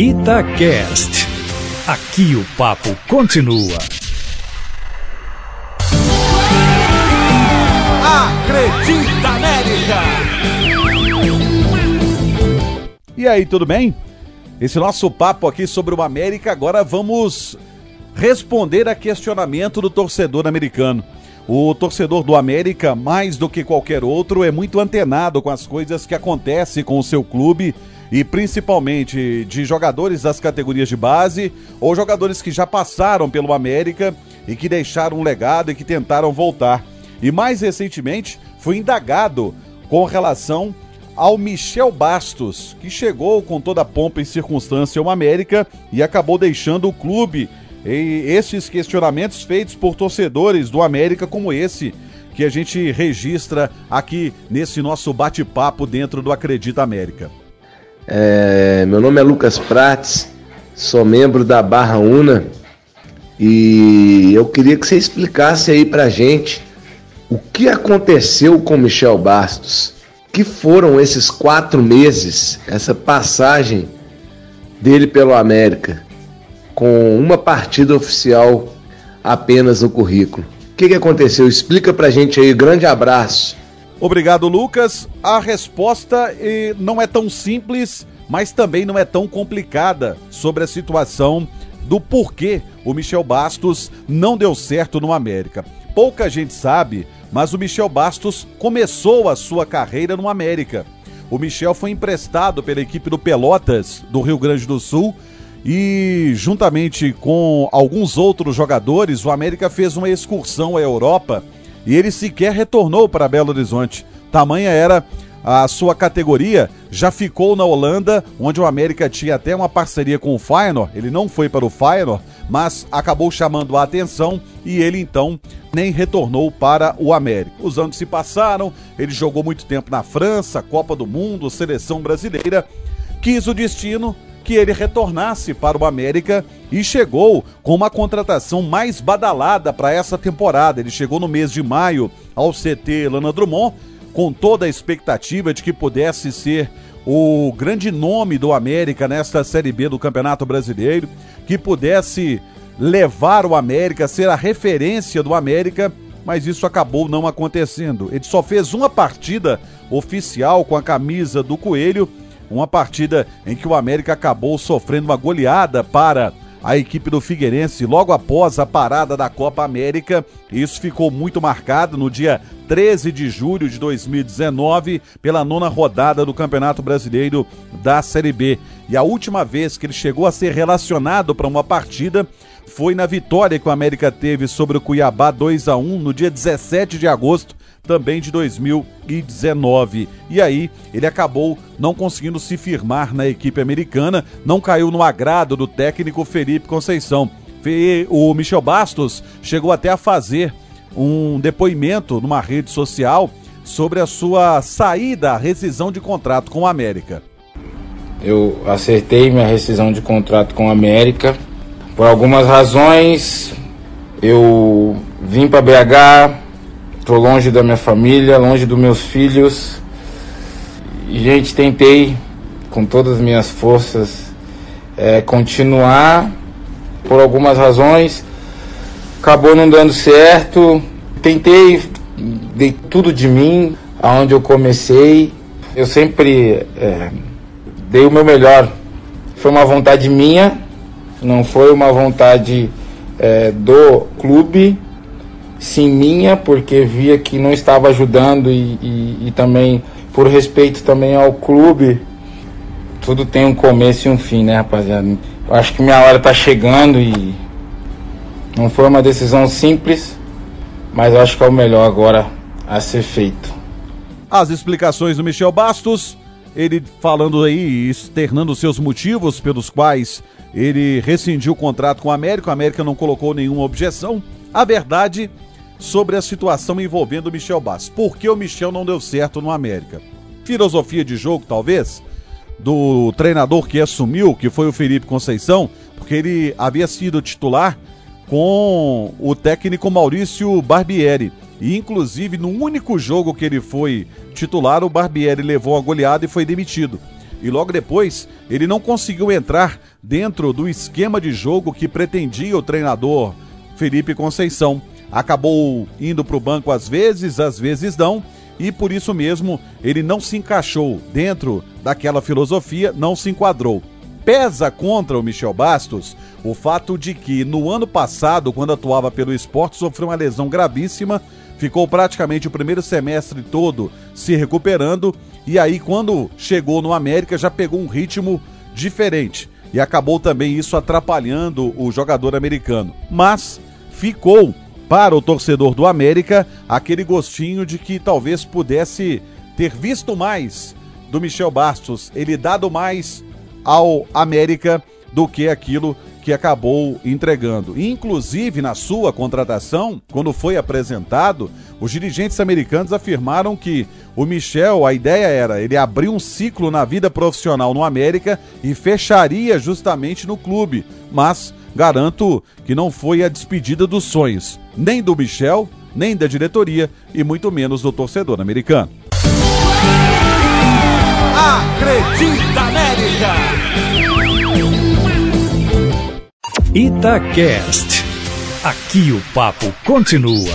Itacast. Aqui o papo continua. Acredita América! E aí, tudo bem? Esse nosso papo aqui sobre o América, agora vamos responder a questionamento do torcedor americano. O torcedor do América, mais do que qualquer outro, é muito antenado com as coisas que acontecem com o seu clube e principalmente de jogadores das categorias de base ou jogadores que já passaram pelo América e que deixaram um legado e que tentaram voltar. E mais recentemente foi indagado com relação ao Michel Bastos, que chegou com toda a pompa e circunstância ao América e acabou deixando o clube. E esses questionamentos feitos por torcedores do América como esse que a gente registra aqui nesse nosso bate-papo dentro do Acredita América. É, meu nome é Lucas Prates, sou membro da Barra Una e eu queria que você explicasse aí pra gente o que aconteceu com Michel Bastos. Que foram esses quatro meses, essa passagem dele pelo América, com uma partida oficial apenas no currículo. O que, que aconteceu? Explica pra gente aí. Grande abraço. Obrigado, Lucas. A resposta eh, não é tão simples, mas também não é tão complicada sobre a situação do porquê o Michel Bastos não deu certo no América. Pouca gente sabe, mas o Michel Bastos começou a sua carreira no América. O Michel foi emprestado pela equipe do Pelotas do Rio Grande do Sul e, juntamente com alguns outros jogadores, o América fez uma excursão à Europa e ele sequer retornou para Belo Horizonte. Tamanha era a sua categoria, já ficou na Holanda, onde o América tinha até uma parceria com o Feyenoord. Ele não foi para o Feyenoord, mas acabou chamando a atenção e ele então nem retornou para o América. Os anos se passaram, ele jogou muito tempo na França, Copa do Mundo, seleção brasileira. Quis o destino que ele retornasse para o América e chegou com uma contratação mais badalada para essa temporada. Ele chegou no mês de maio ao CT Lana Drummond com toda a expectativa de que pudesse ser o grande nome do América nesta Série B do Campeonato Brasileiro, que pudesse levar o América, ser a referência do América, mas isso acabou não acontecendo. Ele só fez uma partida oficial com a camisa do Coelho uma partida em que o América acabou sofrendo uma goleada para a equipe do Figueirense logo após a parada da Copa América. Isso ficou muito marcado no dia 13 de julho de 2019, pela nona rodada do Campeonato Brasileiro da Série B. E a última vez que ele chegou a ser relacionado para uma partida foi na vitória que o América teve sobre o Cuiabá 2 a 1 no dia 17 de agosto também de 2019. E aí ele acabou não conseguindo se firmar na equipe americana, não caiu no agrado do técnico Felipe Conceição. O Michel Bastos chegou até a fazer um depoimento numa rede social sobre a sua saída, a rescisão de contrato com o América. Eu acertei minha rescisão de contrato com o América. Por algumas razões, eu vim para BH, Tô longe da minha família, longe dos meus filhos. E, gente, tentei com todas as minhas forças é, continuar por algumas razões. Acabou não dando certo. Tentei, dei tudo de mim, aonde eu comecei. Eu sempre é, dei o meu melhor. Foi uma vontade minha, não foi uma vontade é, do clube sim minha, porque via que não estava ajudando e, e, e, também por respeito também ao clube, tudo tem um começo e um fim, né, rapaziada? Eu acho que minha hora tá chegando e não foi uma decisão simples, mas acho que é o melhor agora a ser feito. As explicações do Michel Bastos, ele falando aí, externando seus motivos pelos quais ele rescindiu o contrato com o América, o América não colocou nenhuma objeção. A verdade sobre a situação envolvendo o Michel Bastos. Por que o Michel não deu certo no América? Filosofia de jogo, talvez, do treinador que assumiu, que foi o Felipe Conceição, porque ele havia sido titular com o técnico Maurício Barbieri. E inclusive no único jogo que ele foi titular, o Barbieri levou a goleada e foi demitido. e logo depois ele não conseguiu entrar dentro do esquema de jogo que pretendia o treinador Felipe Conceição. Acabou indo para o banco às vezes, às vezes não, e por isso mesmo ele não se encaixou dentro daquela filosofia, não se enquadrou. Pesa contra o Michel Bastos o fato de que no ano passado, quando atuava pelo esporte, sofreu uma lesão gravíssima, ficou praticamente o primeiro semestre todo se recuperando e aí quando chegou no América já pegou um ritmo diferente e acabou também isso atrapalhando o jogador americano. Mas ficou para o torcedor do América aquele gostinho de que talvez pudesse ter visto mais do Michel Bastos, ele dado mais ao América do que aquilo que acabou entregando. Inclusive, na sua contratação, quando foi apresentado, os dirigentes americanos afirmaram que o Michel, a ideia era ele abrir um ciclo na vida profissional no América e fecharia justamente no clube. Mas garanto que não foi a despedida dos sonhos, nem do Michel, nem da diretoria e muito menos do torcedor americano. Acredita América! Itacast. Aqui o papo continua.